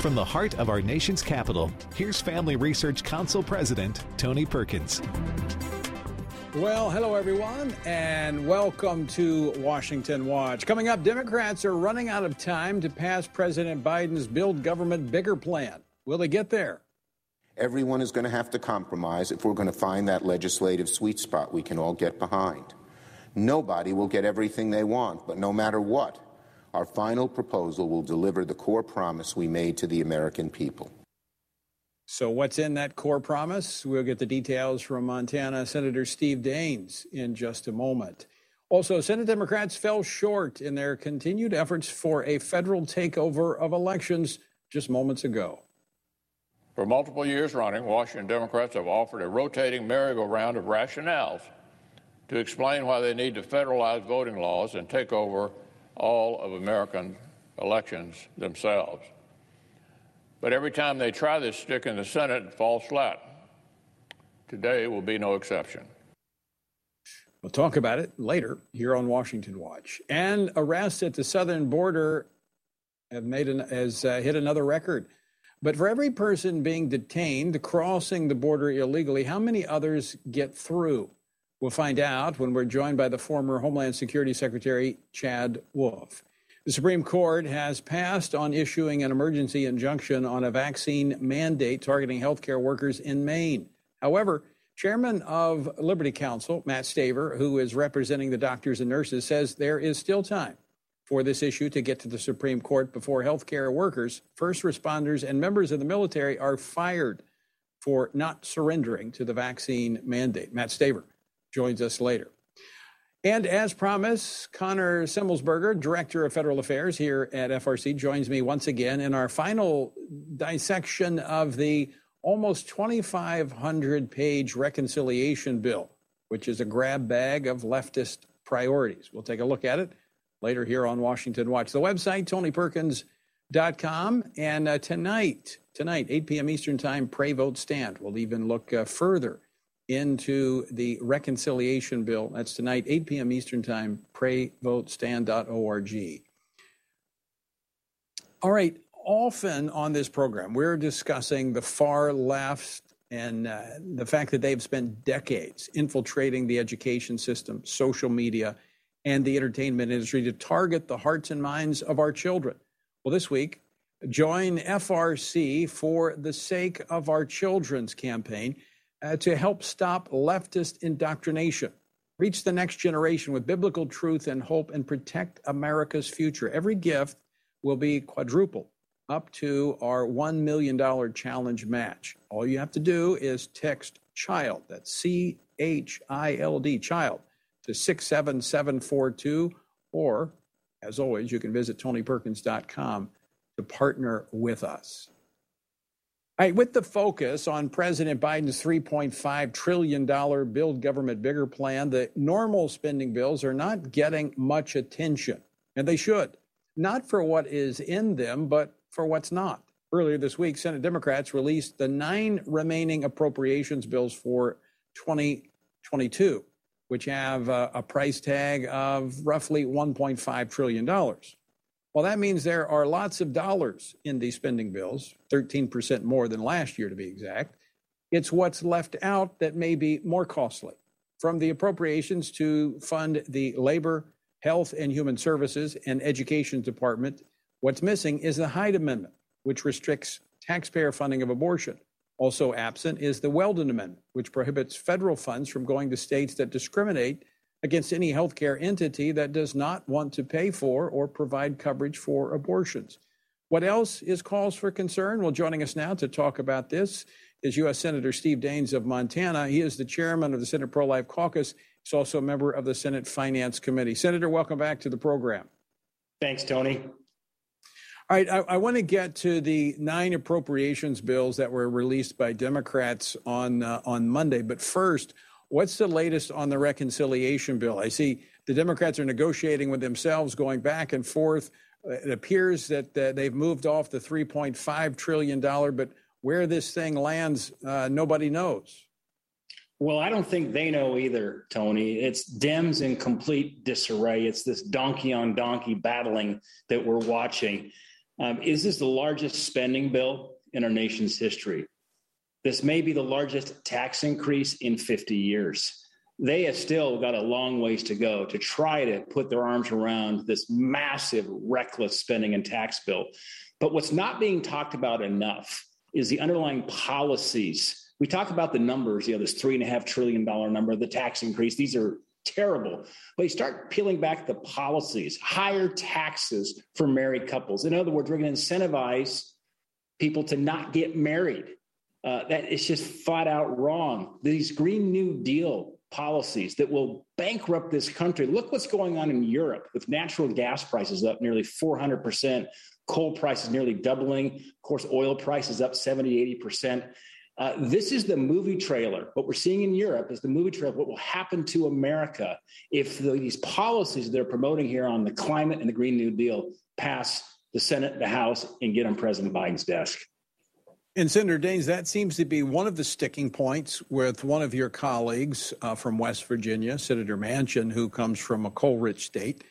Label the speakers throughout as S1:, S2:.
S1: From the heart of our nation's capital, here's Family Research Council President Tony Perkins.
S2: Well, hello everyone, and welcome to Washington Watch. Coming up, Democrats are running out of time to pass President Biden's Build Government Bigger plan. Will they get there?
S3: Everyone is going to have to compromise if we're going to find that legislative sweet spot we can all get behind. Nobody will get everything they want, but no matter what, our final proposal will deliver the core promise we made to the American people.
S2: So, what's in that core promise? We'll get the details from Montana Senator Steve Daines in just a moment. Also, Senate Democrats fell short in their continued efforts for a federal takeover of elections just moments ago.
S4: For multiple years running, Washington Democrats have offered a rotating merry-go-round of rationales to explain why they need to federalize voting laws and take over all of American elections themselves. But every time they try this stick in the Senate, it falls flat. Today will be no exception.
S2: We'll talk about it later here on Washington Watch. And arrests at the southern border have made an, has uh, hit another record. But for every person being detained crossing the border illegally, how many others get through? We'll find out when we're joined by the former Homeland Security Secretary, Chad Wolf. The Supreme Court has passed on issuing an emergency injunction on a vaccine mandate targeting healthcare workers in Maine. However, Chairman of Liberty Counsel, Mat Staver, who is representing the doctors and nurses, says there is still time for this issue to get to the Supreme Court before healthcare workers, first responders, and members of the military are fired for not surrendering to the vaccine mandate. Mat Staver joins us later. And as promised, Connor Semelsberger, Director of Federal Affairs here at FRC, joins me once again in our final dissection of the almost 2,500 page reconciliation bill, which is a grab bag of leftist priorities. We'll take a look at it later here on Washington Watch. The website, tonyperkins.com. And uh, tonight, tonight, 8 p.m. Eastern Time, pray, vote, stand. We'll even look uh, further into the reconciliation bill. That's tonight, 8 p.m. Eastern Time, prayvotestand.org. All right, often on this program, we're discussing the far left and uh, the fact that they've spent decades infiltrating the education system, social media, and the entertainment industry to target the hearts and minds of our children. Well, this week, join FRC for the Sake of Our Children's campaign uh, to help stop leftist indoctrination, reach the next generation with biblical truth and hope, and protect America's future. Every gift will be quadrupled up to our $1 million challenge match. All you have to do is text child, that's C H I L D, child, to 67742, or as always, you can visit tonyperkins.com to partner with us. Right, with the focus on President Biden's $3.5 trillion Build Government Bigger plan, the normal spending bills are not getting much attention, and they should. Not for what is in them, but for what's not. Earlier this week, Senate Democrats released the nine remaining appropriations bills for 2022, which have a, a price tag of roughly $1.5 trillion. Well, that means there are lots of dollars in these spending bills, 13% more than last year to be exact. It's what's left out that may be more costly. From the appropriations to fund the Labor, Health and Human Services and Education Department, what's missing is the Hyde Amendment, which restricts taxpayer funding of abortion. Also absent is the Weldon Amendment, which prohibits federal funds from going to states that discriminate against any healthcare entity that does not want to pay for or provide coverage for abortions. What else is cause for concern? Well, joining us now to talk about this is U.S. Senator Steve Daines of Montana. He is the chairman of the Senate Pro Life Caucus. He's also a member of the Senate Finance Committee. Senator, welcome back to the program.
S5: Thanks, Tony.
S2: All right, I, I want to get to the nine appropriations bills that were released by Democrats on uh, on Monday. But first, What's the latest on the reconciliation bill? I see the Democrats are negotiating with themselves, going back and forth. It appears that uh, they've moved off the $3.5 trillion, but where this thing lands, uh, nobody knows.
S5: Well, I don't think they know either, Tony. It's Dems in complete disarray. It's this donkey on donkey battling that we're watching. Um, is this the largest spending bill in our nation's history? This may be the largest tax increase in 50 years. They have still got a long ways to go to try to put their arms around this massive, reckless spending and tax bill. But what's not being talked about enough is the underlying policies. We talk about the numbers, you know, this three and a half trillion dollar number, the tax increase. These are terrible. But you start peeling back the policies, higher taxes for married couples. In other words, we're going to incentivize people to not get married. Uh, that is just flat out wrong. These Green New Deal policies that will bankrupt this country. Look what's going on in Europe with natural gas prices up nearly 400%, coal prices nearly doubling, of course, oil prices up 70, 80%. Uh, this is the movie trailer. What we're seeing in Europe is the movie trailer. What will happen to America if the, these policies they're promoting here on the climate and the Green New Deal pass the Senate, the House, and get on President Biden's desk?
S2: And Senator Daines, that seems to be one of the sticking points with one of your colleagues uh, from West Virginia, Senator Manchin, who comes from a coal rich state.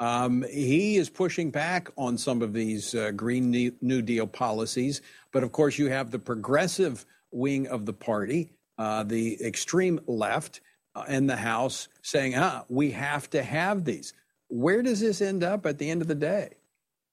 S2: Um, he is pushing back on some of these uh, Green New Deal policies. But of course, you have the progressive wing of the party, uh, the extreme left uh, in the House, saying, ah, we have to have these. Where does this end up at the end of the day?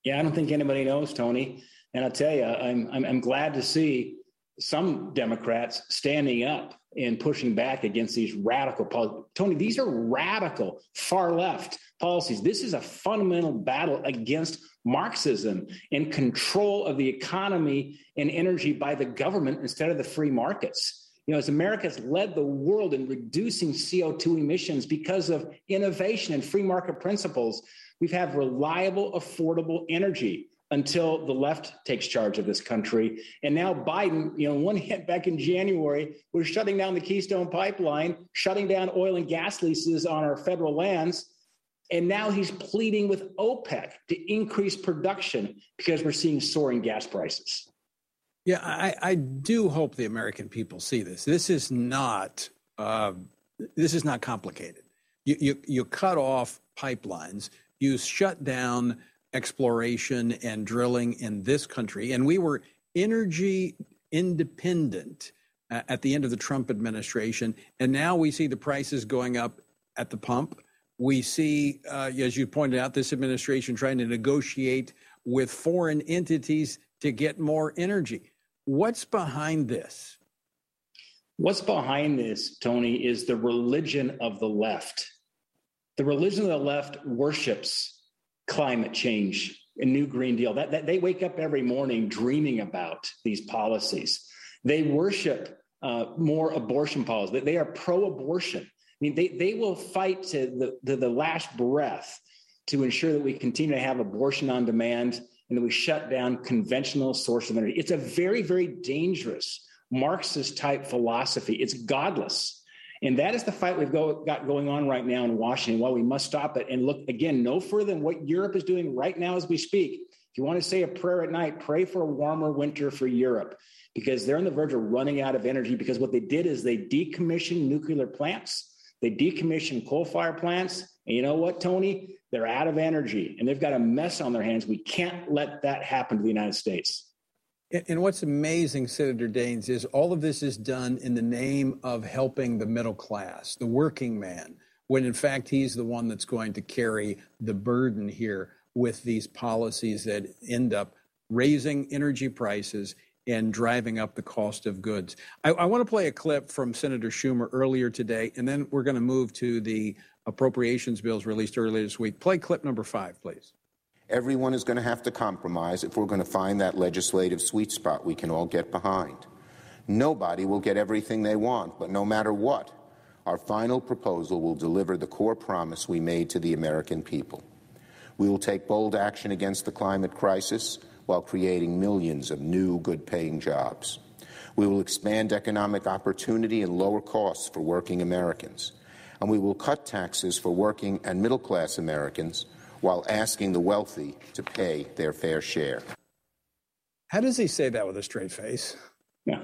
S5: Yeah, I don't think anybody knows, Tony. And I'll tell you, I'm, I'm, I'm glad to see some Democrats standing up and pushing back against these radical policies. Tony, these are radical, far left policies. This is a fundamental battle against Marxism and control of the economy and energy by the government instead of the free markets. You know, as America has led the world in reducing CO2 emissions because of innovation and free market principles, we've had reliable, affordable energy until the left takes charge of this country. And now Biden, you know, one hit back in January, was shutting down the Keystone Pipeline, shutting down oil and gas leases on our federal lands. And now he's pleading with OPEC to increase production because we're seeing soaring gas prices.
S2: Yeah, I, I do hope the American people see this. This is not uh, this is not complicated. You, you you cut off pipelines. You shut down exploration and drilling in this country. And we were energy independent uh, at the end of the Trump administration. And now we see the prices going up at the pump. We see, uh, as you pointed out, this administration trying to negotiate with foreign entities to get more energy. What's behind this?
S5: What's behind this, Tony, is the religion of the left. The religion of the left worships climate change a new green deal that, that they wake up every morning dreaming about these policies. They worship uh, more abortion policies. They are pro-abortion. I mean they, they will fight to the, to the last breath to ensure that we continue to have abortion on demand and that we shut down conventional source of energy. It's a very very dangerous marxist type philosophy. It's godless and that is the fight we've go, got going on right now in Washington. While we must stop it and look again no further than what Europe is doing right now as we speak. If you want to say a prayer at night, pray for a warmer winter for Europe because they're on the verge of running out of energy. Because what they did is they decommissioned nuclear plants, they decommissioned coal fire plants. And you know what, Tony? They're out of energy and they've got a mess on their hands. We can't let that happen to the United States.
S2: And what's amazing, Senator Daines, is all of this is done in the name of helping the middle class, the working man, when in fact he's the one that's going to carry the burden here with these policies that end up raising energy prices and driving up the cost of goods. I, I want to play a clip from Senator Schumer earlier today, and then we're going to move to the appropriations bills released earlier this week. Play clip number five, please.
S3: Everyone is going to have to compromise if we're going to find that legislative sweet spot we can all get behind. Nobody will get everything they want, but no matter what, our final proposal will deliver the core promise we made to the American people. We will take bold action against the climate crisis while creating millions of new, good paying jobs. We will expand economic opportunity and lower costs for working Americans. And we will cut taxes for working and middle class Americans while asking the wealthy to pay their fair share.
S2: How does he say that with a straight face?
S5: Yeah.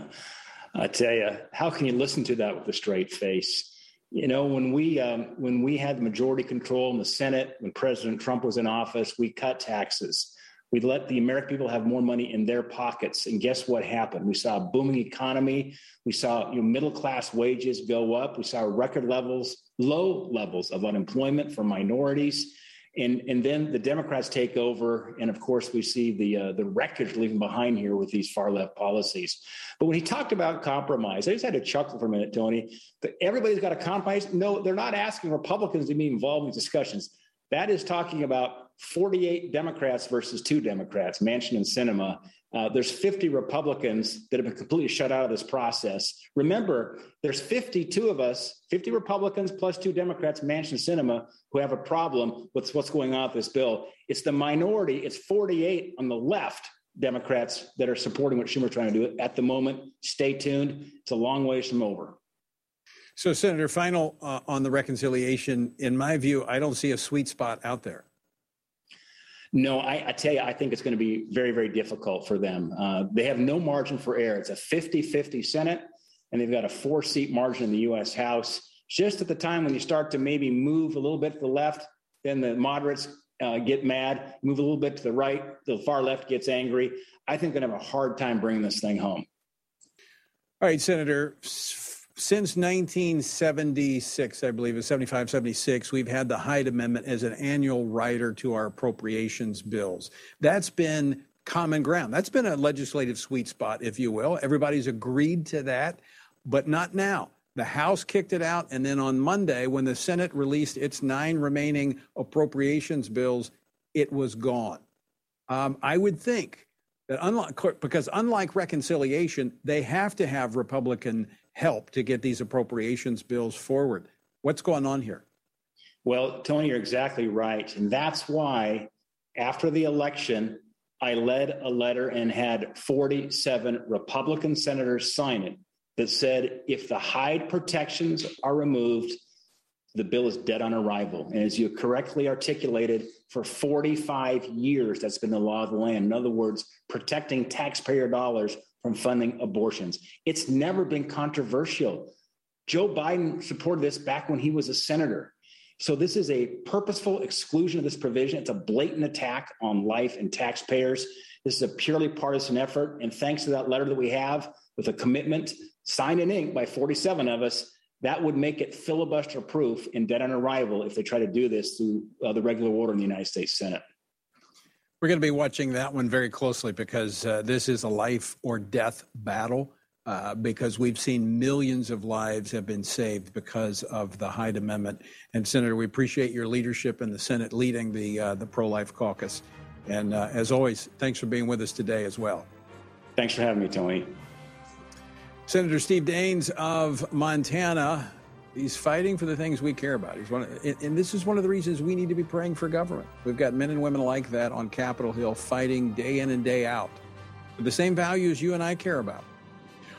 S5: I tell you, how can you listen to that with a straight face? You know, when we um, when we had the majority control in the Senate, when President Trump was in office, we cut taxes. We let the American people have more money in their pockets. And guess what happened? We saw a booming economy. We saw you know, middle class wages go up. We saw record levels, low levels of unemployment for minorities. And, and then the Democrats take over, and of course we see the uh, the wreckage leaving behind here with these far left policies. But when he talked about compromise, I just had to chuckle for a minute, Tony. That everybody's got a compromise. No, they're not asking Republicans to be involved in discussions. That is talking about 48 Democrats versus two Democrats, Manchin and Sinema. Uh, there's 50 Republicans that have been completely shut out of this process. Remember, there's 52 of us, 50 Republicans plus two Democrats, Manchin and Sinema, who have a problem with what's going on with this bill. It's the minority, it's 48 on the left Democrats that are supporting what Schumer's trying to do at the moment. Stay tuned. It's a long ways from over.
S2: So, Senator, final uh, on the reconciliation. In my view, I don't see a sweet spot out there.
S5: No, I, I, tell you, I think it's going to be very, very difficult for them. Uh, they have no margin for error. It's a 50 50 Senate, and they've got a four seat margin in the U.S. House. Just at the time when you start to maybe move a little bit to the left, then the moderates uh, get mad, move a little bit to the right, the far left gets angry. I think they're going to have a hard time bringing this thing home.
S2: All right, Senator since 1976, I believe, it's 75, 76, we've had the Hyde Amendment as an annual rider to our appropriations bills. That's been common ground. That's been a legislative sweet spot, if you will. Everybody's agreed to that, but not now. The House kicked it out, and then on Monday, when the Senate released its nine remaining appropriations bills, it was gone. Um, I would think that unlike because unlike reconciliation, they have to have Republican help to get these appropriations bills forward. What's going on here?
S5: Well, Tony, you're exactly right. And that's why after the election, I led a letter and had 47 Republican senators sign it that said if the Hyde protections are removed, the bill is dead on arrival. And as you correctly articulated, for 45 years, that's been the law of the land. In other words, protecting taxpayer dollars from funding abortions. It's never been controversial. Joe Biden supported this back when he was a senator. So this is a purposeful exclusion of this provision. It's a blatant attack on life and taxpayers. This is a purely partisan effort. And thanks to that letter that we have with a commitment signed in ink by 47 of us, that would make it filibuster proof and dead on arrival if they try to do this through uh, the regular order in the United States Senate.
S2: We're going to be watching that one very closely because uh, this is a life or death battle. Uh, because we've seen millions of lives have been saved because of the Hyde Amendment. And Senator, we appreciate your leadership in the Senate leading the uh, the pro-life caucus. And uh, as always, thanks for being with us today as well.
S5: Thanks for having me, Tony.
S2: Senator Steve Daines of Montana He's fighting for the things we care about. He's one, of, and this is one of the reasons we need to be praying for government. We've got men and women like that on Capitol Hill fighting day in and day out for the same values you and I care about.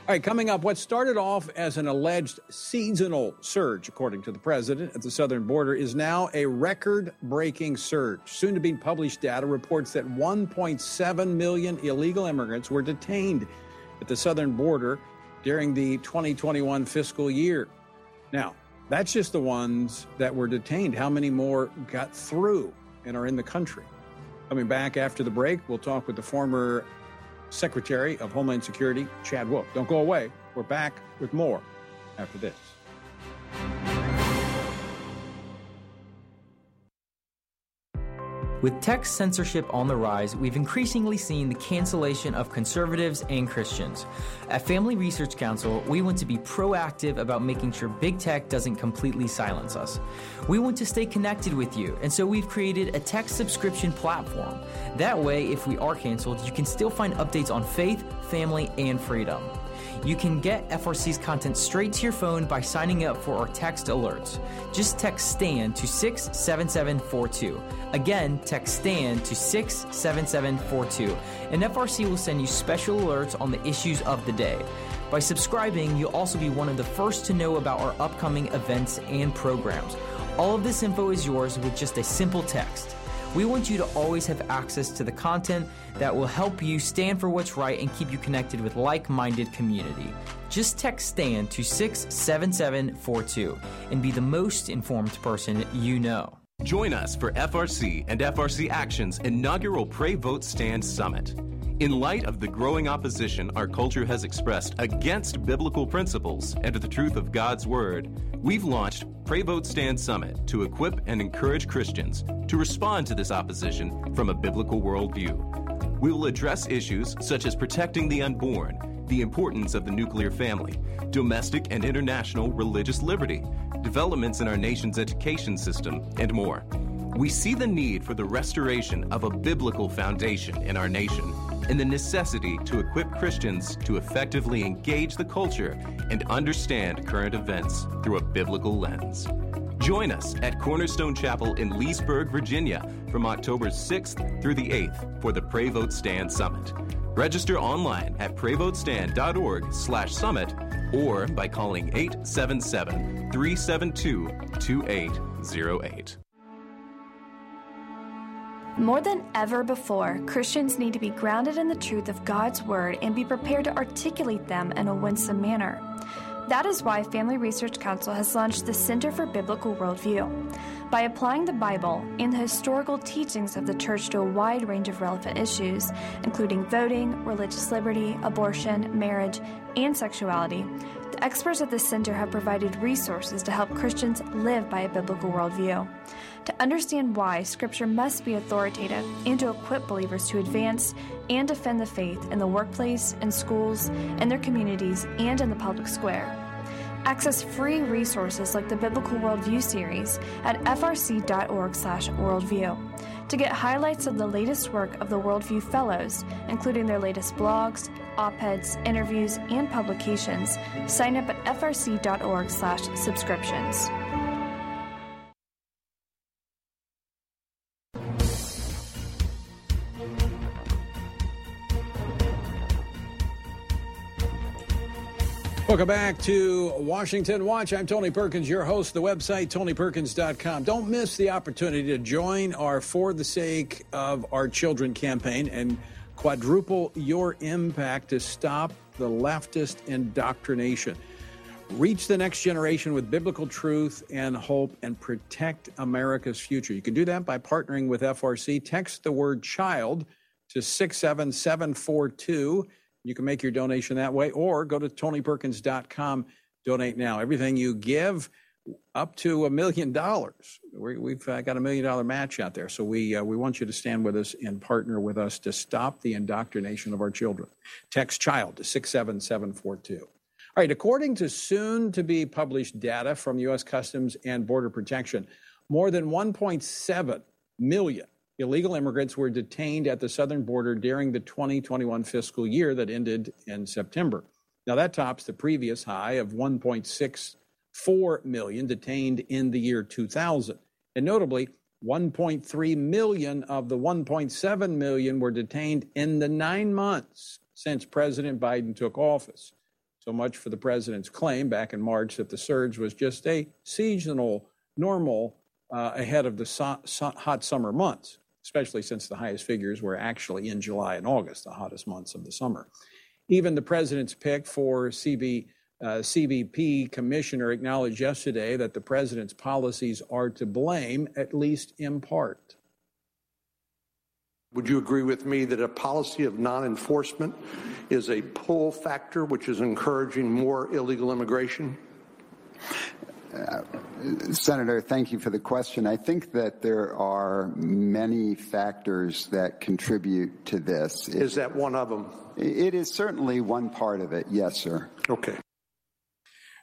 S2: All right, coming up, what started off as an alleged seasonal surge, according to the president at the southern border, is now a record breaking surge. Soon to be published data reports that 1.7 million illegal immigrants were detained at the southern border during the 2021 fiscal year. Now, that's just the ones that were detained. How many more got through and are in the country? Coming back after the break, we'll talk with the former Secretary of Homeland Security, Chad Wolf. Don't go away. We're back with more after this.
S6: With tech censorship on the rise, we've increasingly seen the cancellation of conservatives and Christians. At Family Research Council, we want to be proactive about making sure big tech doesn't completely silence us. We want to stay connected with you, and so we've created a tech subscription platform. That way, if we are canceled, you can still find updates on faith, family, and freedom. You can get FRC's content straight to your phone by signing up for our text alerts. Just text STAN to 67742. Again, text STAN to 67742, and FRC will send you special alerts on the issues of the day. By subscribing, you'll also be one of the first to know about our upcoming events and programs. All of this info is yours with just a simple text. We want you to always have access to the content that will help you stand for what's right and keep you connected with like minded community. Just text STAND to 67742 and be the most informed person you know.
S7: Join us for FRC and FRC Action's inaugural Pray Vote Stand Summit. In light of the growing opposition our culture has expressed against biblical principles and the truth of God's Word, we've launched Pray Vote Stand Summit to equip and encourage Christians to respond to this opposition from a biblical worldview. We will address issues such as protecting the unborn, the importance of the nuclear family, domestic and international religious liberty, developments in our nation's education system, and more. We see the need for the restoration of a biblical foundation in our nation and the necessity to equip Christians to effectively engage the culture and understand current events through a biblical lens. Join us at Cornerstone Chapel in Leesburg, Virginia from October 6th through the 8th for the Pray Vote Stand Summit. Register online at prayvotestand.org slash summit or by calling 877 372 2808.
S8: More than ever before, Christians need to be grounded in the truth of God's Word and be prepared to articulate them in a winsome manner. That is why Family Research Council has launched the Center for Biblical Worldview. By applying the Bible and the historical teachings of the church to a wide range of relevant issues, including voting, religious liberty, abortion, marriage, and sexuality, the experts at the center have provided resources to help Christians live by a biblical worldview to understand why Scripture must be authoritative and to equip believers to advance and defend the faith in the workplace, in schools, in their communities, and in the public square. Access free resources like the Biblical Worldview series at frc.org/worldview. To get highlights of the latest work of the Worldview Fellows, including their latest blogs, op-eds, interviews, and publications, sign up at frc.org/subscriptions.
S2: Welcome back to Washington Watch. I'm Tony Perkins, your host. The website, tonyperkins.com. Don't miss the opportunity to join our For the Sake of Our Children campaign and quadruple your impact to stop the leftist indoctrination. Reach the next generation with biblical truth and hope and protect America's future. You can do that by partnering with FRC. Text the word child to 67742 you can make your donation that way or go to tonyperkins.com, donate now. Everything you give up to a million dollars. We've uh, got a million dollar match out there. So we, uh, we want you to stand with us and partner with us to stop the indoctrination of our children. Text child to 67742. All right, according to soon to be published data from U.S. Customs and Border Protection, more than 1.7 million illegal immigrants were detained at the southern border during the 2021 fiscal year that ended in September. Now, that tops the previous high of 1.64 million detained in the year 2000. And notably, 1.3 million of the 1.7 million were detained in the nine months since President Biden took office. So much for the president's claim back in March that the surge was just a seasonal normal uh, ahead of the so- so- hot summer months especially since the highest figures were actually in July and August, the hottest months of the summer. Even the president's pick for CB, uh, CBP commissioner acknowledged yesterday that the president's policies are to blame, at least in part.
S9: Would you agree with me that a policy of non enforcement is a pull factor which is encouraging more illegal immigration?
S10: Uh, Senator, thank you for the question. I think that there are many factors that contribute to this.
S9: Is that one of them?
S10: It is certainly one part of it, yes, sir.
S9: Okay.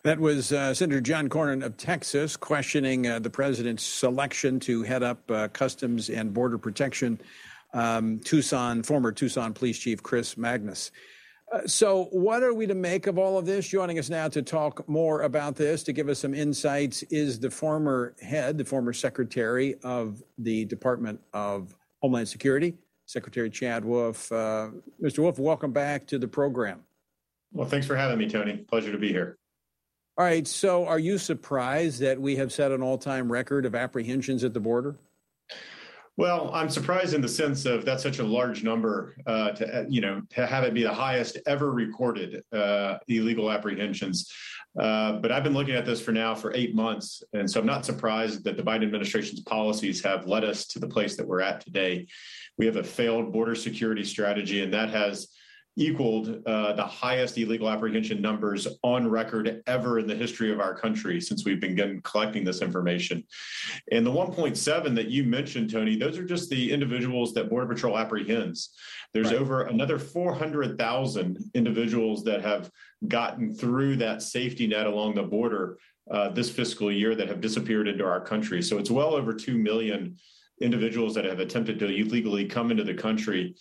S2: That was uh, Senator John Cornyn of Texas questioning uh, the president's selection to head up uh, Customs and Border Protection. Um, Tucson, former Tucson Police Chief Chris Magnus. Uh, so, what are we to make of all of this? Joining us now to talk more about this, to give us some insights, is the former head, the former secretary of the Department of Homeland Security, Secretary Chad Wolf. Uh, Mr. Wolf, welcome back to the program.
S11: Well, thanks for having me, Tony. Pleasure to be here.
S2: All right. So, are you surprised that we have set an all time record of apprehensions at the border?
S11: Well, I'm surprised in the sense of that's such a large number uh, to uh, you know to have it be the highest ever recorded uh, illegal apprehensions. Uh, but I've been looking at this for now for eight months, and so I'm not surprised that the Biden administration's policies have led us to the place that we're at today. We have a failed border security strategy, and that has equaled uh, the highest illegal apprehension numbers on record ever in the history of our country since we've been collecting this information. And the 1.7 that you mentioned, Tony, those are just the individuals that Border Patrol apprehends. There's right. over another 400,000 individuals that have gotten through that safety net along the border uh, this fiscal year that have disappeared into our country. So it's well over 2 million individuals that have attempted to illegally come into the country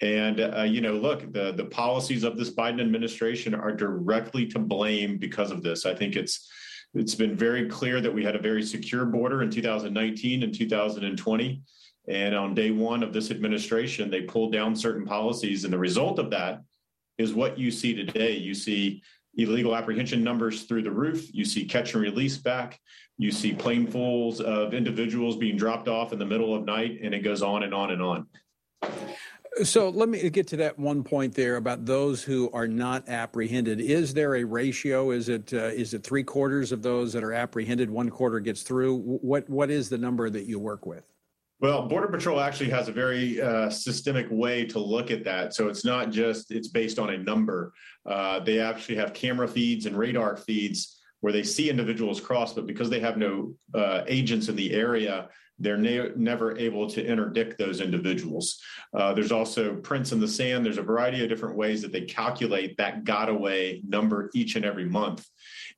S11: and uh, you know, look, the the policies of this Biden administration are directly to blame because of this. I think it's it's been very clear that we had a very secure border in 2019 and 2020. And on day one of this administration, they pulled down certain policies. And the result of that is what you see today. You see illegal apprehension numbers through the roof. You see catch and release back. You see planefuls of individuals being dropped off in the middle of night, and it goes on and on and on.
S2: So let me get to that one point there about those who are not apprehended. Is there a ratio? Is it uh, is it three quarters of those that are apprehended, one quarter gets through? What what is the number that you work with?
S11: Well, Border Patrol actually has a very uh, systemic way to look at that. So it's not just it's based on a number. Uh, they actually have camera feeds and radar feeds where they see individuals cross, but because they have no uh, agents in the area, they're ne- never able to interdict those individuals. Uh, there's also prints in the sand. There's a variety of different ways that they calculate that got away number each and every month.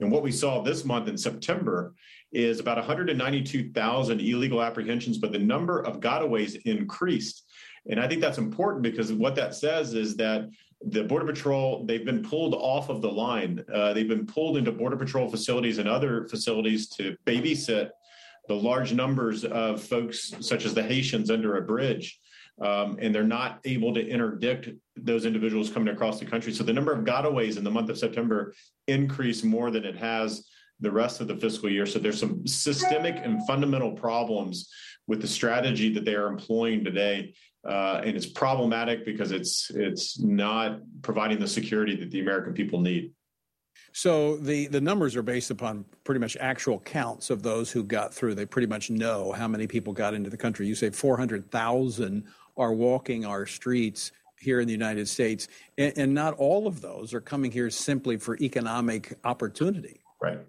S11: And what we saw this month in September is about 192,000 illegal apprehensions, but the number of gotaways increased. And I think that's important because what that says is that the Border Patrol, they've been pulled off of the line. Uh, they've been pulled into Border Patrol facilities and other facilities to babysit the large numbers of folks such as the Haitians under a bridge. Um, and they're not able to interdict those individuals coming across the country. So the number of gotaways in the month of September increased more than it has the rest of the fiscal year. So there's some systemic and fundamental problems with the strategy that they are employing today. Uh, and it's problematic because it's it's not providing the security that the American people need.
S2: So the, the numbers are based upon pretty much actual counts of those who got through. They pretty much know how many people got into the country. You say 400,000 are walking our streets here in the United States, and, and, not all of those are coming here simply for economic opportunity.
S11: Right.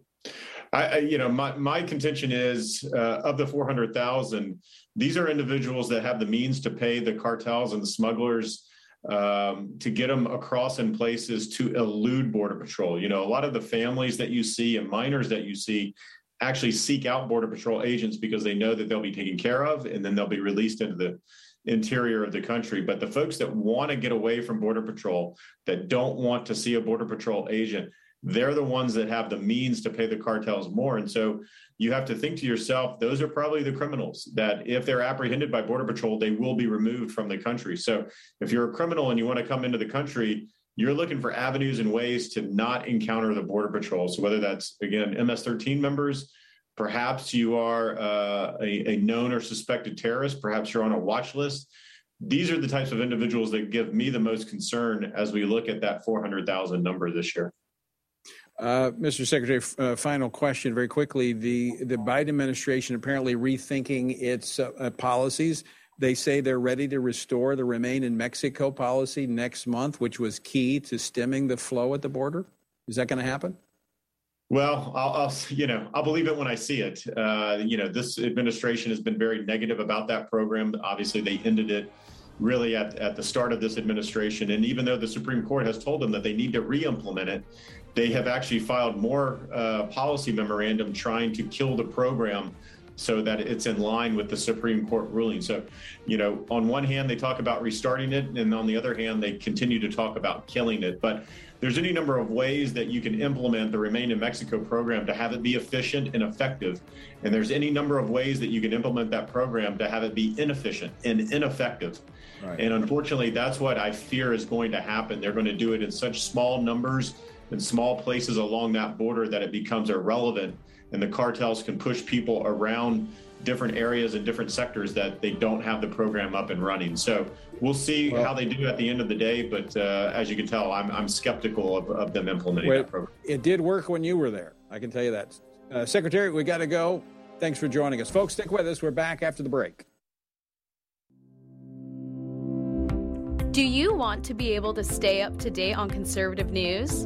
S11: I, you know, my, my contention is uh, of the 400,000, these are individuals that have the means to pay the cartels and the smugglers um, to get them across in places to elude Border Patrol. You know, a lot of the families that you see and minors that you see actually seek out Border Patrol agents because they know that they'll be taken care of and then they'll be released into the interior of the country. But the folks that want to get away from Border Patrol, that don't want to see a Border Patrol agent, they're the ones that have the means to pay the cartels more. And so you have to think to yourself, those are probably the criminals that if they're apprehended by Border Patrol, they will be removed from the country. So if you're a criminal and you want to come into the country, you're looking for avenues and ways to not encounter the Border Patrol. So whether that's, again, MS 13 members, perhaps you are uh, a, a known or suspected terrorist, perhaps you're on a watch list. These are the types of individuals that give me the most concern as we look at that 400,000 number this year.
S2: Uh, Mr. Secretary, uh, final question very quickly. The, the Biden administration apparently rethinking its uh, policies. They say they're ready to restore the Remain in Mexico policy next month, which was key to stemming the flow at the border. Is that going to happen?
S11: Well, I'll, I'll, you know I'll believe it when I see it. Uh, you know, this administration has been very negative about that program. Obviously, they ended it really at, at the start of this administration. And even though the Supreme Court has told them that they need to re implement it, they have actually filed more uh, policy memorandum trying to kill the program so that it's in line with the Supreme Court ruling. So, you know, on one hand, they talk about restarting it, and on the other hand, they continue to talk about killing it. But there's any number of ways that you can implement the Remain in Mexico program to have it be efficient and effective. And there's any number of ways that you can implement that program to have it be inefficient and ineffective. Right. And unfortunately, that's what I fear is going to happen. They're going to do it in such small numbers in small places along that border that it becomes irrelevant and the cartels can push people around different areas and different sectors that they don't have the program up and running. So we'll see well, how they do at the end of the day. But uh, as you can tell, I'm, I'm skeptical of, of them implementing well, that program.
S2: It did work when you were there. I can tell you that. Uh, Secretary, we got to go. Thanks for joining us. Folks, stick with us. We're back after the break.
S12: Do you want to be able to stay up to date on conservative news?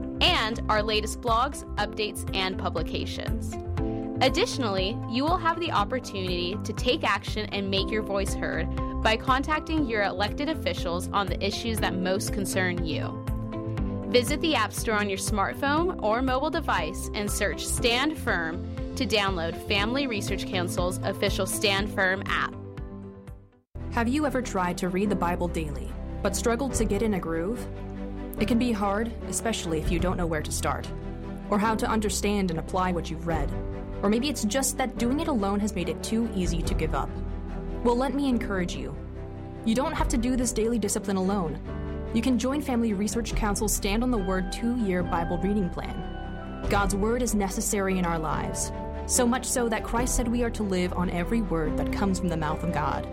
S12: and our latest blogs, updates, and publications. Additionally, you will have the opportunity to take action and make your voice heard by contacting your elected officials on the issues that most concern you. Visit the App Store on your smartphone or mobile device and search Stand Firm to download Family Research Council's official Stand Firm app.
S13: Have you ever tried to read the Bible daily? but struggled to get in a groove? It can be hard, especially if you don't know where to start, or how to understand and apply what you've read. Or maybe it's just that doing it alone has made it too easy to give up. Well, let me encourage you. You don't have to do this daily discipline alone. You can join Family Research Council's Stand on the Word two year Bible reading plan. God's Word is necessary in our lives, so much so that Christ said we are to live on every word that comes from the mouth of God.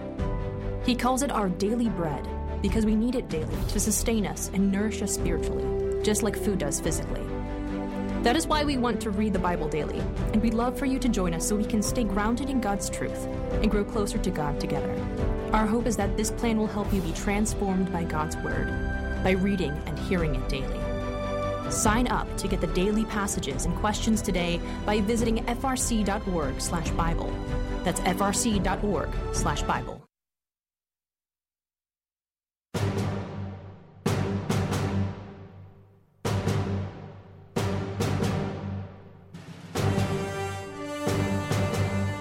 S13: He calls it our daily bread because we need it daily to sustain us and nourish us spiritually, just like food does physically. That is why we want to read the Bible daily, and we'd love for you to join us so we can stay grounded in God's truth and grow closer to God together. Our hope is that this plan will help you be transformed by God's Word by reading and hearing it daily. Sign up to get the daily passages and questions today by visiting frc.org/bible. That's frc.org/bible.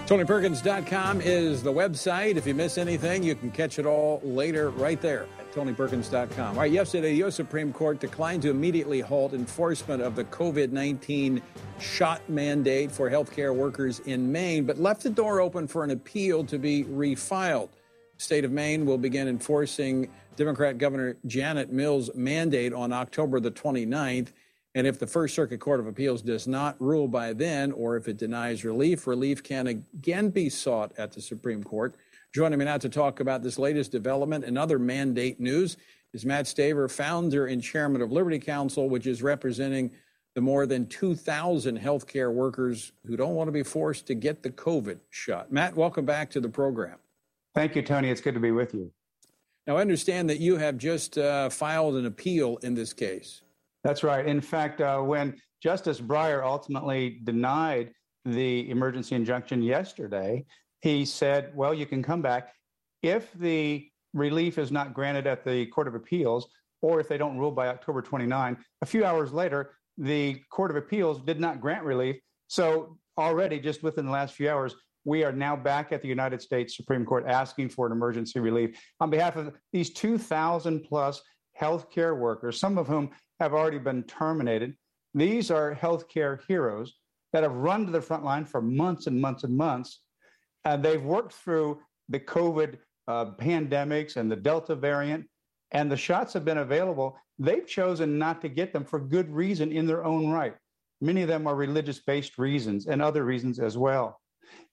S2: TonyPerkins.com is the website. If you miss anything, you can catch it all later right there at TonyPerkins.com. All right, yesterday, the U.S. Supreme Court declined to immediately halt enforcement of the COVID 19 shot mandate for healthcare workers in Maine, but left the door open for an appeal to be refiled. The state of Maine will begin enforcing Democrat Governor Janet Mills' mandate on October the 29th. And if the First Circuit Court of Appeals does not rule by then, or if it denies relief, relief can again be sought at the Supreme Court. Joining me now to talk about this latest development and other mandate news is Mat Staver, founder and chairman of Liberty Counsel, which is representing the more than 2,000 healthcare workers who don't want to be forced to get the COVID shot. Matt, welcome back to the program.
S14: Thank you, Tony. It's good to be with you.
S2: Now, I understand that you have just uh, filed an appeal in this case.
S14: That's right. In fact, uh, when Justice Breyer ultimately denied the emergency injunction yesterday, he said, well, you can come back if the relief is not granted at the Court of Appeals or if they don't rule by October 29. A few hours later, the Court of Appeals did not grant relief. So already, just within the last few hours, we are now back at the United States Supreme Court asking for an emergency relief on behalf of these 2,000 plus healthcare workers, some of whom have already been terminated. These are healthcare heroes that have run to the front line for months and months and months. And they've worked through the COVID uh, pandemics and the Delta variant, and the shots have been available. They've chosen not to get them for good reason in their own right. Many of them are religious based reasons and other reasons as well.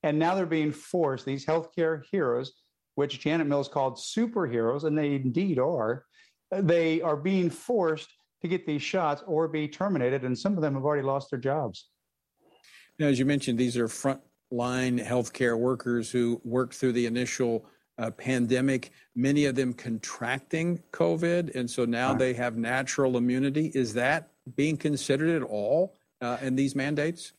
S14: And now they're being forced, these healthcare heroes, which Janet Mills called superheroes, and they indeed are, they are being forced to get these shots or be terminated. And some of them have already lost their jobs.
S2: Now, as you mentioned, these are frontline healthcare workers who worked through the initial uh, pandemic, many of them contracting COVID. And so now right. they have natural immunity. Is that being considered at all uh, in these mandates?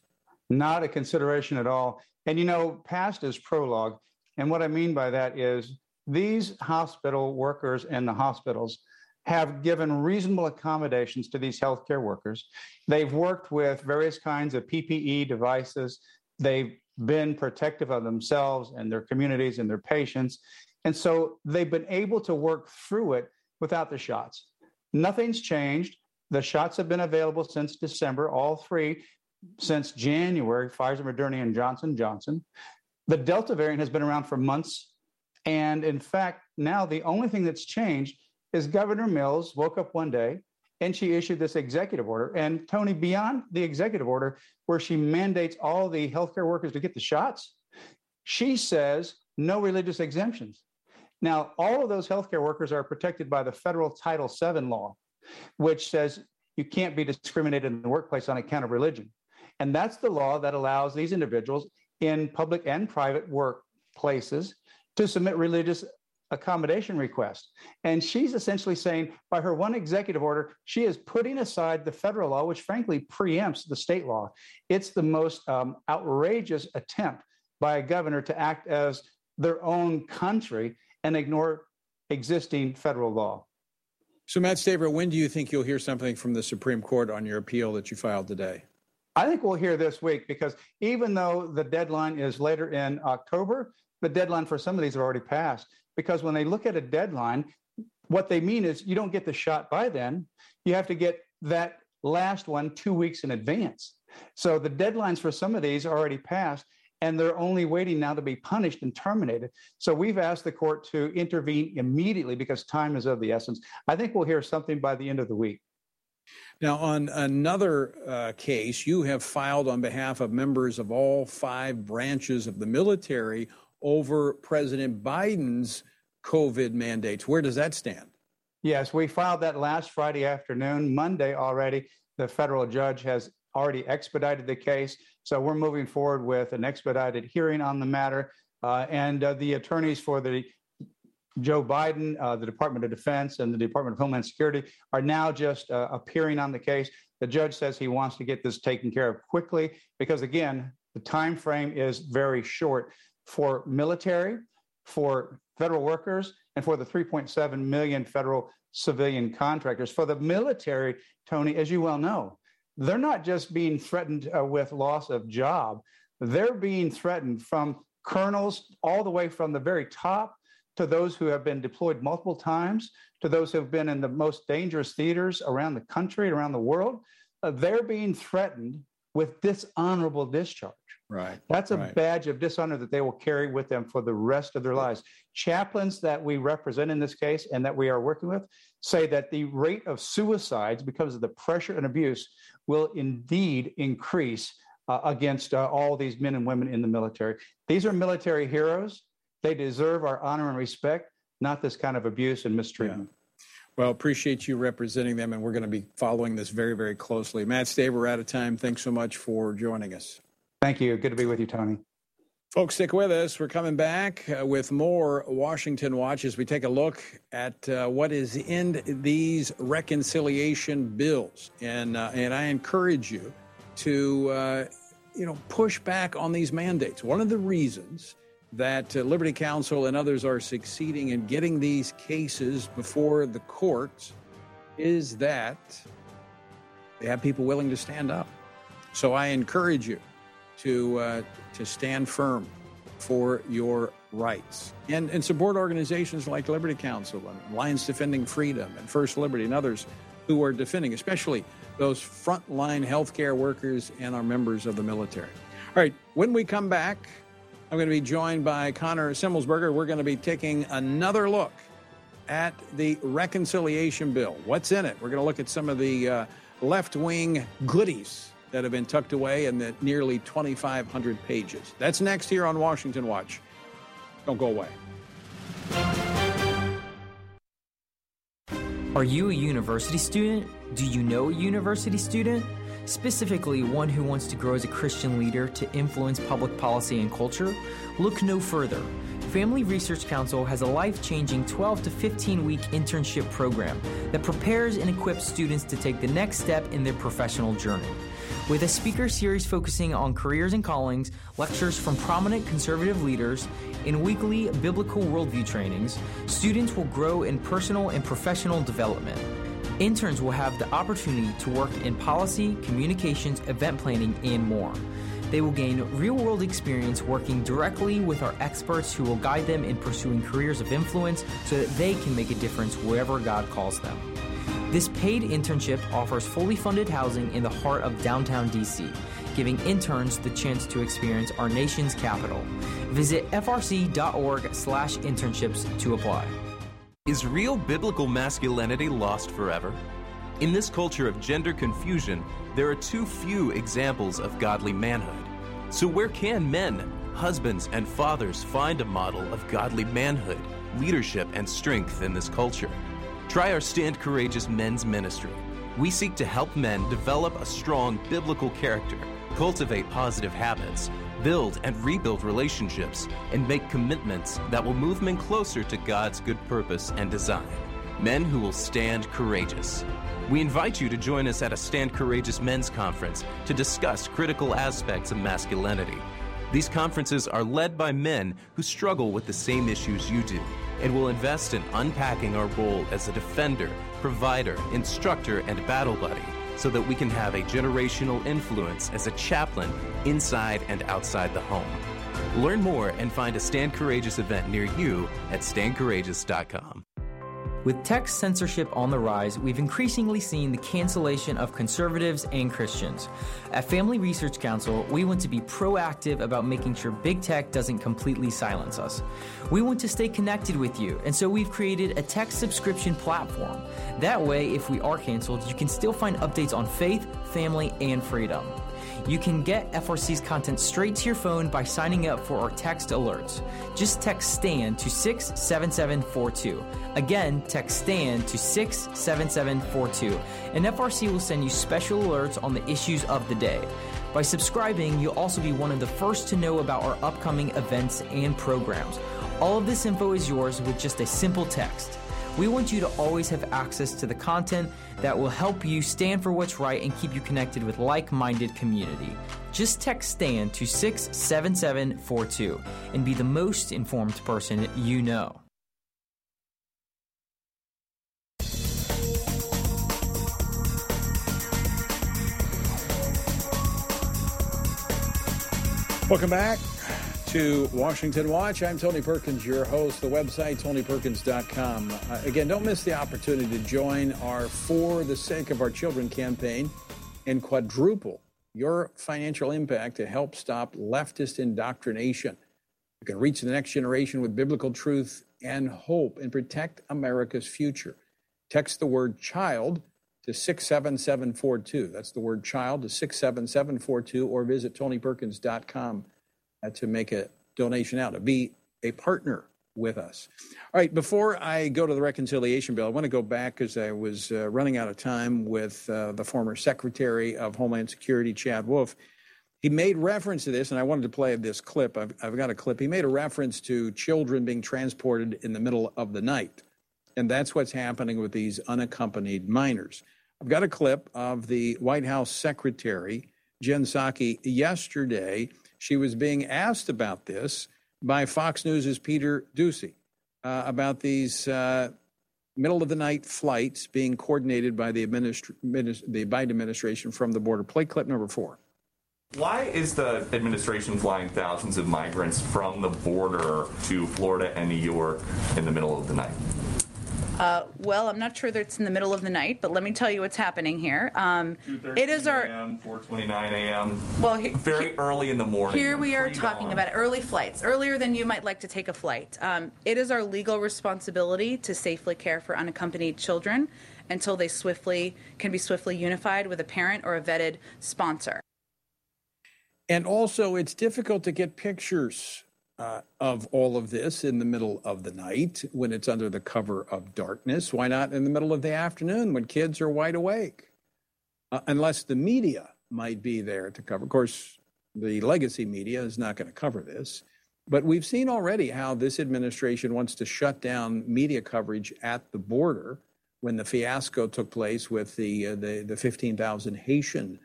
S14: Not a consideration at all. And you know, past is prologue. And what I mean by that is these hospital workers in the hospitals have given reasonable accommodations to these healthcare workers. They've worked with various kinds of PPE devices. They've been protective of themselves and their communities and their patients. And so they've been able to work through it without the shots. Nothing's changed. The shots have been available since December, all three since January, Pfizer, Moderna, and Johnson Johnson. The Delta variant has been around for months. And in fact, now the only thing that's changed is Governor Mills woke up one day and she issued this executive order. And Tony, beyond the executive order, where she mandates all the healthcare workers to get the shots, she says no religious exemptions. Now, all of those healthcare workers are protected by the federal Title VII law, which says you can't be discriminated in the workplace on account of religion. And that's the law that allows these individuals in public and private workplaces to submit religious accommodation request. And she's essentially saying by her one executive order, she is putting aside the federal law, which frankly preempts the state law. It's the most um, outrageous attempt by a governor to act as their own country and ignore existing federal law.
S2: So, Mat Staver, when do you think you'll hear something from the Supreme Court on your appeal that you filed today?
S14: I think we'll hear this week because even though the deadline is later in October, the deadline for some of these have already passed. Because when they look at a deadline, what they mean is you don't get the shot by then. You have to get that last one two weeks in advance. So the deadlines for some of these are already passed and they're only waiting now to be punished and terminated. So we've asked the court to intervene immediately because time is of the essence. I think we'll hear something by the end of the week.
S2: Now, on another uh, case, you have filed on behalf of members of all five branches of the military over President Biden's COVID mandates. Where does that stand?
S14: Yes, we filed that last Friday afternoon. Monday already, the federal judge has already expedited the case. So we're moving forward with an expedited hearing on the matter. Uh, and uh, the attorneys for the Joe Biden, uh, the Department of Defense, and the Department of Homeland Security are now just uh, appearing on the case. The judge says he wants to get this taken care of quickly because, again, the time frame is very short for military, for federal workers, and for the 3.7 million federal civilian contractors. For the military, Tony, as you well know, they're not just being threatened uh, with loss of job, they're being threatened from colonels all the way from the very top to those who have been deployed multiple times, to those who have been in the most dangerous theaters around the country, around the world. Uh, they're being threatened with dishonorable discharge.
S2: Right.
S14: That's a
S2: right.
S14: badge of dishonor that they will carry with them for the rest of their lives. Chaplains that we represent in this case and that we are working with say that the rate of suicides because of the pressure and abuse will indeed increase uh, against uh, all these men and women in the military. These are military heroes. They deserve our honor and respect, not this kind of abuse and mistreatment. Yeah.
S2: Well, appreciate you representing them, and we're going to be following this very, very closely. Mat Staver, we're out of time. Thanks so much for joining us.
S14: Thank you. Good to be with you, Tony.
S2: Folks, stick with us. We're coming back uh, with more Washington Watch as we take a look at uh, what is in these reconciliation bills. And, uh, and I encourage you to, uh, you know, push back on these mandates. One of the reasons that uh, Liberty Counsel and others are succeeding in getting these cases before the courts is that they have people willing to stand up. So I encourage you to uh, to stand firm for your rights and and support organizations like Liberty Counsel and Alliance Defending Freedom and First Liberty and others who are defending, especially those frontline healthcare workers and our members of the military. All right, when we come back. I'm going to be joined by Connor Semelsberger. We're going to be taking another look at the reconciliation bill. What's in it? We're going to look at some of the uh, left wing goodies that have been tucked away in the nearly 2,500 pages. That's next here on Washington Watch. Don't go away.
S6: Are you a university student? Do you know a university student? Specifically one who wants to grow as a Christian leader to influence public policy and culture, look no further. Family Research Council has a life changing 12 to 15 week internship program that prepares and equips students to take the next step in their professional journey. With a speaker series focusing on careers and callings, lectures from prominent conservative leaders, and weekly biblical worldview trainings, students will grow in personal and professional development. Interns will have the opportunity to work in policy, communications, event planning, and more. They will gain real world experience working directly with our experts who will guide them in pursuing careers of influence so that they can make a difference wherever God calls them. This paid internship offers fully funded housing in the heart of downtown DC, giving interns the chance to experience our nation's capital. Visit frc.org/internships to apply.
S7: Is real biblical masculinity lost forever? In this culture of gender confusion, there are too few examples of godly manhood. So, where can men, husbands, and fathers find a model of godly manhood, leadership, and strength in this culture? Try our Stand Courageous Men's Ministry. We seek to help men develop a strong biblical character, cultivate positive habits, build and rebuild relationships, and make commitments that will move men closer to God's good purpose and design. Men who will stand courageous. We invite you to join us at a Stand Courageous Men's Conference to discuss critical aspects of masculinity. These conferences are led by men who struggle with the same issues you do and will invest in unpacking our role as a defender, provider, instructor, and battle buddy so that we can have a generational influence as a chaplain inside and outside the home. Learn more and find a Stand Courageous event near you at standcourageous.com.
S6: With tech censorship on the rise, we've increasingly seen the cancellation of conservatives and Christians. At Family Research Council, we want to be proactive about making sure big tech doesn't completely silence us. We want to stay connected with you, and so we've created a tech subscription platform. That way, if we are canceled, you can still find updates on faith, family, and freedom. You can get FRC's content straight to your phone by signing up for our text alerts. Just text STAN to 67742. Again, text STAN to 67742, and FRC will send you special alerts on the issues of the day. By subscribing, you'll also be one of the first to know about our upcoming events and programs. All of this info is yours with just a simple text. We want you to always have access to the content that will help you stand for what's right and keep you connected with like minded community. Just text STAN to 67742 and be the most informed person you know.
S2: Welcome back to Washington Watch. I'm Tony Perkins, your host. The website, tonyperkins.com. Uh, again, don't miss the opportunity to join our For the Sake of Our Children campaign and quadruple your financial impact to help stop leftist indoctrination. You can reach the next generation with biblical truth and hope and protect America's future. Text the word child to 67742. That's the word child to 67742 or visit tonyperkins.com to make a donation out, to be a partner with us. All right, before I go to the reconciliation bill, I want to go back because I was uh, running out of time with uh, the former Secretary of Homeland Security, Chad Wolf. He made reference to this, and I wanted to play this clip. I've, I've got a clip. He made a reference to children being transported in the middle of the night. And that's what's happening with these unaccompanied minors. I've got a clip of the White House Secretary, Jen Psaki, yesterday. She was being asked about this by Fox News' Peter Doocy uh, about these uh, middle of the night flights being coordinated by the, administ- the Biden administration from the border. Play clip number four.
S15: Why is the administration flying thousands of migrants from the border to Florida and New York in the middle of the night?
S16: Uh, well, I'm not sure that it's in the middle of the night, but let me tell you what's happening here. Um, it is our
S15: 4:29 a.m.
S16: Well, he,
S15: very he, early in the morning.
S16: Here we are talking about early flights, earlier than you might like to take a flight. Um, it is our legal responsibility to safely care for unaccompanied children until they swiftly can be swiftly unified with a parent or a vetted sponsor.
S2: And also, it's difficult to get pictures uh, of all of this in the middle of the night when it's under the cover of darkness. Why not in the middle of the afternoon when kids are wide awake? Uh, unless the media might be there to cover. Of course, the legacy media is not going to cover this. But we've seen already how this administration wants to shut down media coverage at the border when the fiasco took place with the uh, the, the 15,000 Haitian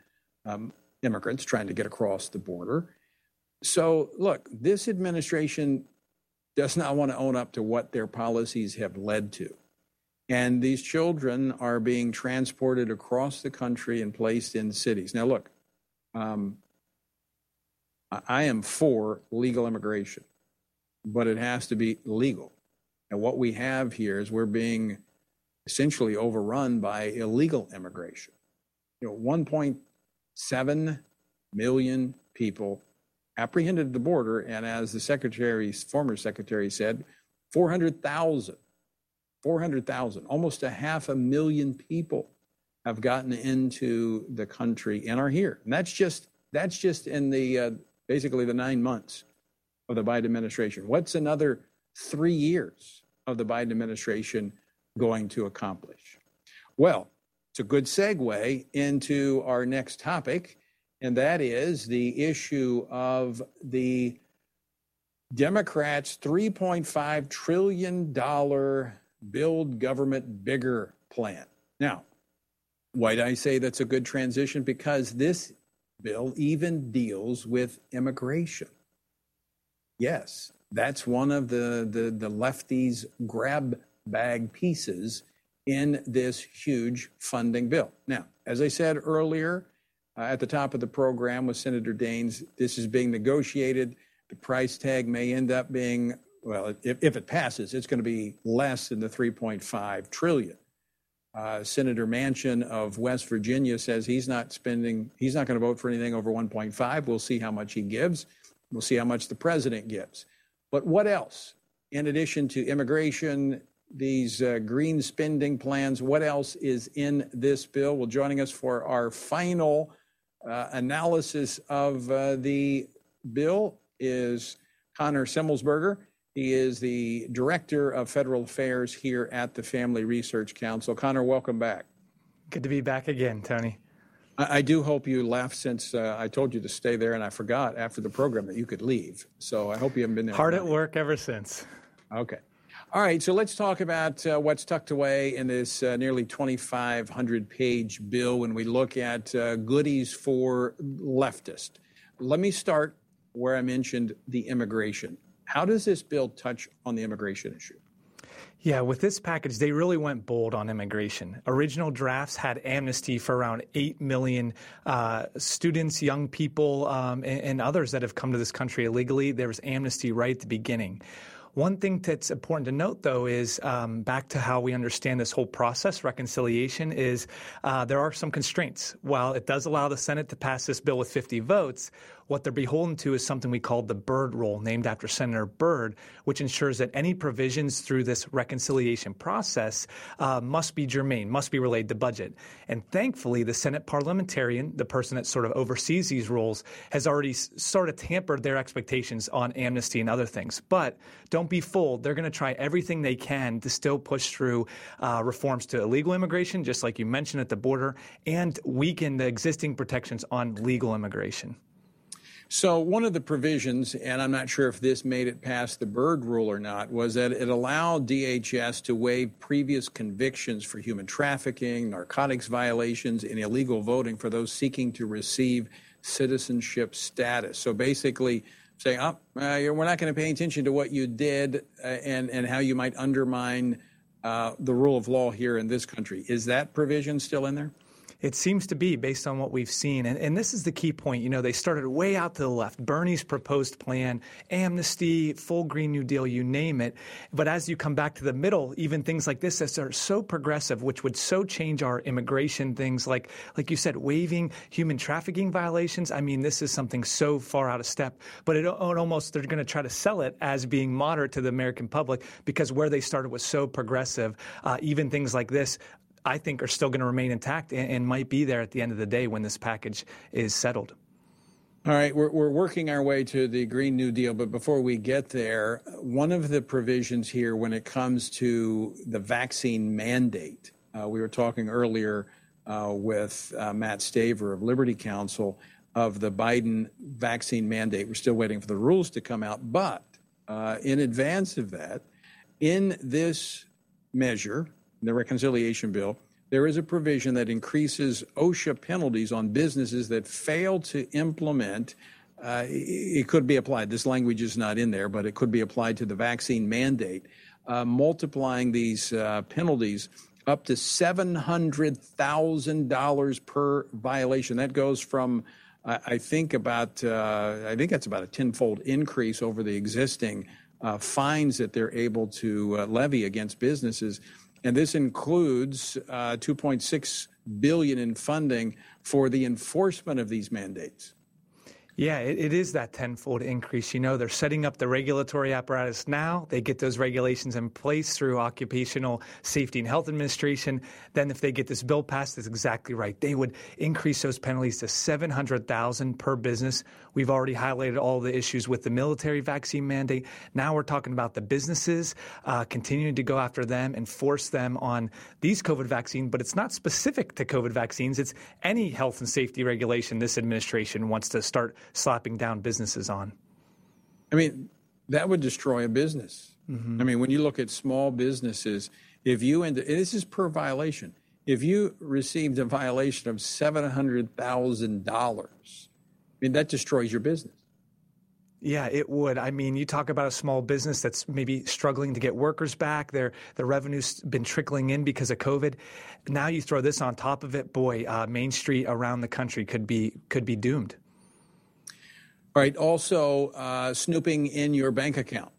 S2: um, immigrants trying to get across the border. So, look, this administration does not want to own up to what their policies have led to. And these children are being transported across the country and placed in cities. Now, look, um, I am for legal immigration, but it has to be legal. And what we have here is we're being essentially overrun by illegal immigration. You know, 1.7 million people apprehended the border, and as the secretary, former secretary said, 400,000, 400,000, almost a half a million people have gotten into the country and are here. And that's just that's just in the uh, basically the nine months of the Biden administration. What's another three years of the Biden administration going to accomplish? Well, it's a good segue into our next topic, and that is the issue of the Democrats' $3.5 trillion build government bigger plan. Now, why do I say that's a good transition? Because this bill even deals with immigration. Yes, that's one of the, the, the lefties' grab bag pieces in this huge funding bill. Now, as I said earlier at the top of the program with Senator Daines, this is being negotiated. The price tag may end up being, well, if, if it passes, it's going to be less than the 3.5 trillion. Uh, Senator Manchin of West Virginia says he's not spending, he's not going to vote for anything over 1.5. We'll see how much he gives. We'll see how much the president gives. But what else? In addition to immigration, these uh, green spending plans, what else is in this bill? Well, joining us for our final uh, analysis of uh, the bill is Connor Semelsberger. He is the Director of Federal Affairs here at the Family Research Council. Connor, welcome back.
S17: Good to be back again, Tony.
S2: I, I do hope you left since uh, I told you to stay there and I forgot after the program that you could leave. So I hope you haven't been there.
S17: Hard at work ever since.
S2: Okay. All right, so let's talk about uh, what's tucked away in this uh, nearly 2,500 page bill when we look at uh, goodies for leftists. Let me start where I mentioned the immigration. How does this bill touch on the immigration issue?
S17: Yeah, with this package, they really went bold on immigration. Original drafts had amnesty for around 8 million uh, students, young people, um, and, and others that have come to this country illegally. There was amnesty right at the beginning. One thing that's important to note, though, is um, back to how we understand this whole process, reconciliation, is uh, there are some constraints. While it does allow the Senate to pass this bill with 50 votes, what they're beholden to is something we call the Byrd Rule, named after Senator Byrd, which ensures that any provisions through this reconciliation process uh, must be germane, must be related to budget. And thankfully, the Senate parliamentarian, the person that sort of oversees these rules, has already sort of tampered their expectations on amnesty and other things. But don't be fooled. They're going to try everything they can to still push through uh, reforms to illegal immigration, just like you mentioned at the border, and weaken the existing protections on legal immigration.
S2: So, one of the provisions, and I'm not sure if this made it past the Byrd rule or not, was that it allowed DHS to waive previous convictions for human trafficking, narcotics violations, and illegal voting for those seeking to receive citizenship status. So, basically, saying, oh, uh, we're not going to pay attention to what you did uh, and, and how you might undermine uh, the rule of law here in this country. Is that provision still in there?
S17: It seems to be based on what we've seen. And, and this is the key point. You know, they started way out to the left. Bernie's proposed plan, amnesty, full Green New Deal, you name it. But as you come back to the middle, even things like this that are so progressive, which would so change our immigration things like, like you said, waiving human trafficking violations. I mean, this is something so far out of step. But it, it almost, they're going to try to sell it as being moderate to the American public because where they started was so progressive. Uh, even things like this I think are still going to remain intact and, and, might be there at the end of the day when this package is settled.
S2: All right, we're, we're working our way to the Green New Deal, but before we get there, one of the provisions here when it comes to the vaccine mandate, uh, we were talking earlier uh, with uh, Mat Staver of Liberty Counsel of the Biden vaccine mandate. We're still waiting for the rules to come out, but uh, in advance of that, in this measure, the reconciliation bill, there is a provision that increases OSHA penalties on businesses that fail to implement. Uh, it could be applied. This language is not in there, but it could be applied to the vaccine mandate, uh, multiplying these uh, penalties up to $700,000 per violation. That goes from I, think about uh, I think that's about a tenfold increase over the existing uh, fines that they're able to uh, levy against businesses, and this includes uh, 2.6 billion in funding for the enforcement of these mandates.
S17: Yeah, it, it is that tenfold increase. You know, they're setting up the regulatory apparatus now. They get those regulations in place through Occupational Safety and Health Administration. Then, if they get this bill passed, that's exactly right. They would increase those penalties to seven hundred thousand per business. We've already highlighted all the issues with the military vaccine mandate. Now we're talking about the businesses uh, continuing to go after them and force them on these COVID vaccines. But it's not specific to COVID vaccines. It's any health and safety regulation this administration wants to start slapping down businesses on.
S2: I mean, that would destroy a business. Mm-hmm. I mean, when you look at small businesses, if you end, this is per violation. If you received a violation of seven hundred thousand dollars, mean that destroys your business.
S17: Yeah, it would. I mean, you talk about a small business that's maybe struggling to get workers back. Their the revenue's been trickling in because of COVID. Now you throw this on top of it, boy, uh, Main Street around the country could be could be doomed.
S2: All right. Also, uh, snooping in your bank account.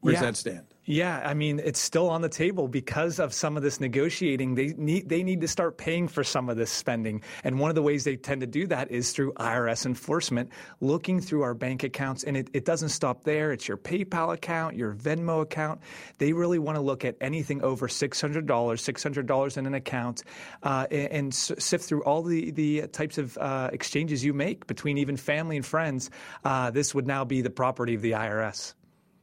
S2: Where yeah. does that stand?
S17: Yeah, I mean it's still on the table because of some of this negotiating. They need they need to start paying for some of this spending, and one of the ways they tend to do that is through IRS enforcement, looking through our bank accounts. And it, it doesn't stop there. It's your PayPal account, your Venmo account. They really want to look at anything over six hundred dollars, six hundred dollars in an account, uh, and, and, sift through all the the types of uh, exchanges you make between even family and friends. Uh, this would now be the property of the IRS.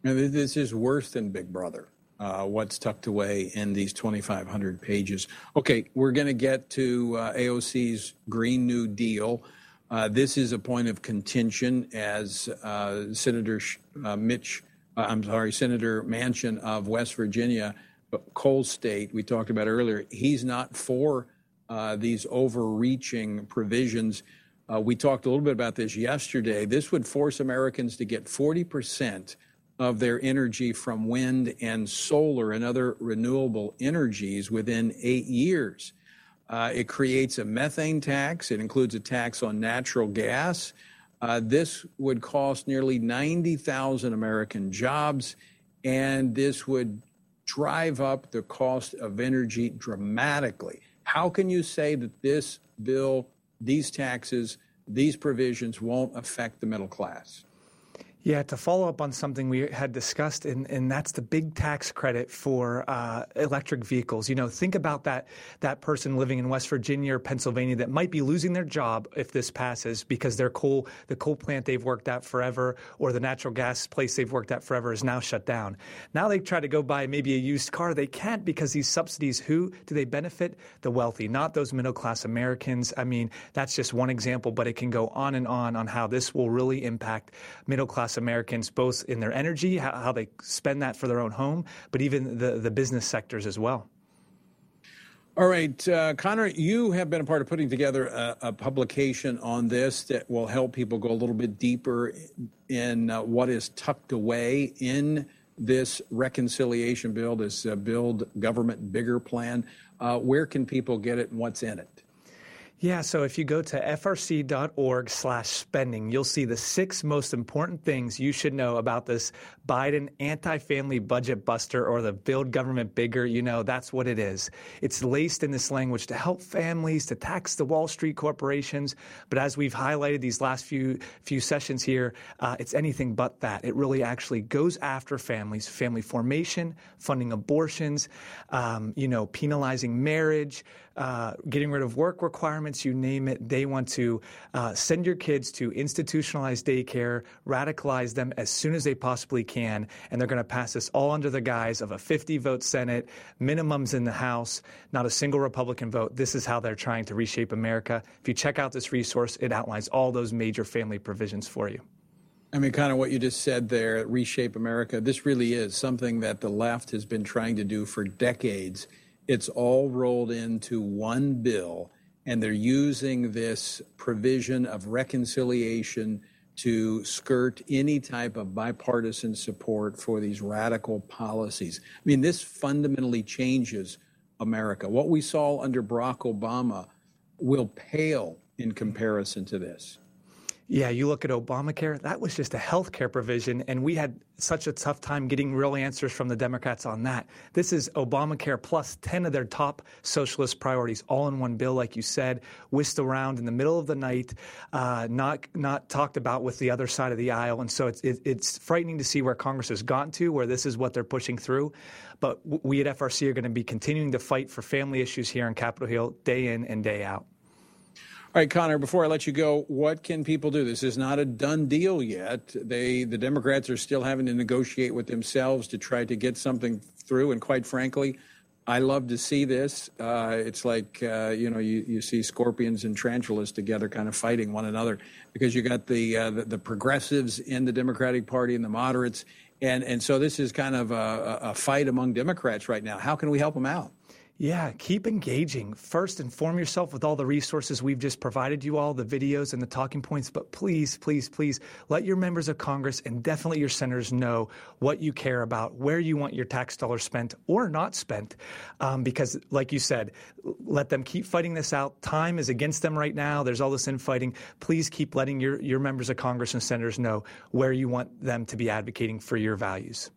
S2: This is worse than Big Brother. Uh, what's tucked away in these 2,500 pages. Okay, we're going to get to uh, AOC's Green New Deal. Uh, this is a point of contention as uh, Senator uh, Mitch, uh, I'm sorry, Senator Manchin of West Virginia, Coal State, we talked about earlier, he's not for these overreaching provisions. we talked a little bit about this yesterday. This would force Americans to get 40 percent of their energy from wind and solar and other renewable energies within eight years. Uh, it creates a methane tax. It includes a tax on natural gas. Uh, this would cost nearly 90,000 American jobs, and this would drive up the cost of energy dramatically. How can you say that this bill, these taxes, these provisions won't affect the middle class?
S17: Yeah, to follow up on something we had discussed, and, and that's the big tax credit for uh, electric vehicles. You know, think about that that person living in West Virginia or Pennsylvania that might be losing their job if this passes because their coal the coal plant they've worked at forever or the natural gas place they've worked at forever is now shut down. Now they try to go buy maybe a used car. They can't because these subsidies. Who do they benefit? The wealthy, not those middle class Americans. I mean, that's just one example, but it can go on and on on how this will really impact middle class Americans, both in their energy, how, how they spend that for their own home, but even the, the business sectors as well.
S2: All right, uh, Connor, you have been a part of putting together a, a, publication on this that will help people go a little bit deeper in uh, what is tucked away in this reconciliation bill, this uh, Build Government Bigger plan. Uh, where can people get it and what's in it?
S17: Yeah, so if you go to frc.org slash spending, you'll see the six most important things you should know about this Biden anti-family budget buster or the build government bigger. You know, that's what it is. It's laced in this language to help families, to tax the Wall Street corporations. But as we've highlighted these last few few sessions here, uh, it's anything but that. It really actually goes after families, family formation, funding abortions, um, you know, penalizing marriage, uh, getting rid of work requirements, you name it. They want to uh, send your kids to institutionalized daycare, radicalize them as soon as they possibly can, and they're going to pass this all under the guise of a 50 vote Senate, minimums in the House, not a single Republican vote. This is how they're trying to reshape America. If you check out this resource, it outlines all those major family provisions for you.
S2: I mean, kind of what you just said there, reshape America. This really is something that the left has been trying to do for decades it's all rolled into one bill, and they're using this provision of reconciliation to skirt any type of bipartisan support for these radical policies. I mean, this fundamentally changes America. What we saw under Barack Obama will pale in comparison to this.
S17: Yeah, you look at Obamacare, that was just a health care provision, and we had such a tough time getting real answers from the Democrats on that. This is Obamacare plus 10 of their top socialist priorities, all in one bill, like you said, whisked around in the middle of the night, uh, not, not talked about with the other side of the aisle. And so it's, it, it's frightening to see where Congress has gotten to, where this is what they're pushing through. But we at FRC are going to be continuing to fight for family issues here on Capitol Hill day in and day out.
S2: All right, Connor, before I let you go, what can people do? This is not a done deal yet. They the Democrats are still having to negotiate with themselves to try to get something through and quite frankly, I love to see this. Uh, it's like uh, you know you, you see scorpions and tarantulas together, kind of fighting one another, because you got the, uh, the, the progressives in the Democratic Party and the moderates, and and so this is kind of a, a fight among Democrats right now. How can we help them out?
S17: Yeah, keep engaging. First, inform yourself with all the resources we've just provided you all, the videos and the talking points. But please, please, please let your members of Congress and definitely your senators know what you care about, where you want your tax dollars spent or not spent. Um, because, like you said, let them keep fighting this out. Time is against them right now. There's all this infighting. Please keep letting your, your members of Congress and senators know where you want them to be advocating for your values.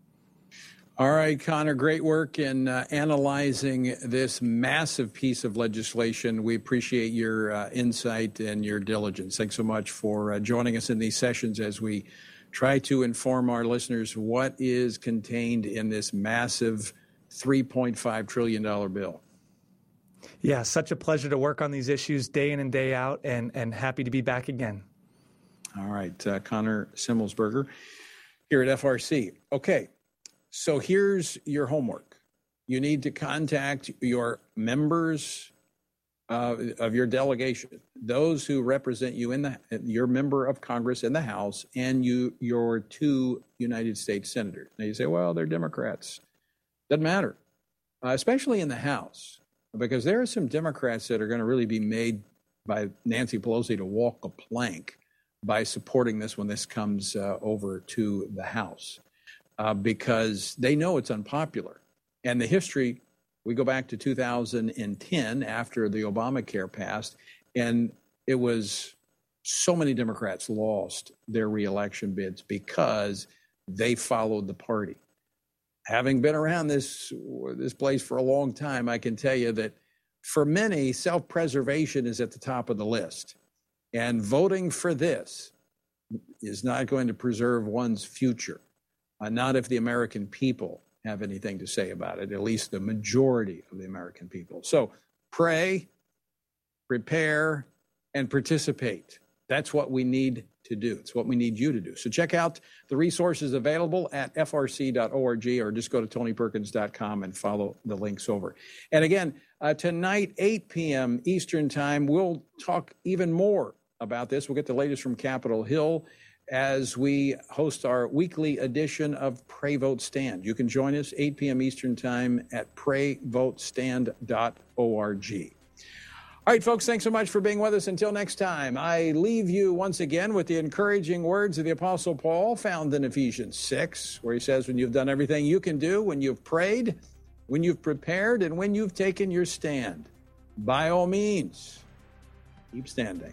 S2: All right, Connor, great work in uh, analyzing this massive piece of legislation. We appreciate your uh, insight and your diligence. Thanks so much for uh, joining us in these sessions as we try to inform our listeners what is contained in this massive $3.5 trillion bill.
S17: Yeah, such a pleasure to work on these issues day in and day out, and, and happy to be back again.
S2: All right, uh, Connor Semelsberger here at FRC. Okay, so here's your homework. You need to contact your members uh, of your delegation, those who represent you in the your member of Congress in the House, and you your two United States senators. Now you say, well, they're Democrats. Doesn't matter, uh, especially in the House, because there are some Democrats that are going to really be made by Nancy Pelosi to walk a plank by supporting this when this comes uh, over to the House uh, because they know it's unpopular. And the history, we go back to 2010 after the Obamacare passed, and it was so many Democrats lost their reelection bids because they followed the party. Having been around this this place for a long time, I can tell you that for many, self-preservation is at the top of the list. And voting for this is not going to preserve one's future uh, not if the American people have anything to say about it, at least the majority of the American people. So pray, prepare, and participate. That's what we need to do. It's what we need you to do. So check out the resources available at frc.org or just go to tonyperkins.com and follow the links over. And again, uh, tonight, 8 p.m. Eastern Time, we'll talk even more about this. We'll get the latest from Capitol Hill as we host our weekly edition of Pray Vote Stand. You can join us 8 p.m. Eastern Time at prayvotestand.org. All right, folks, thanks so much for being with us. Until next time, I leave you once again with the encouraging words of the Apostle Paul found in Ephesians 6, where he says, When you've done everything you can do, when you've prayed, when you've prepared, and when you've taken your stand, by all means, keep standing.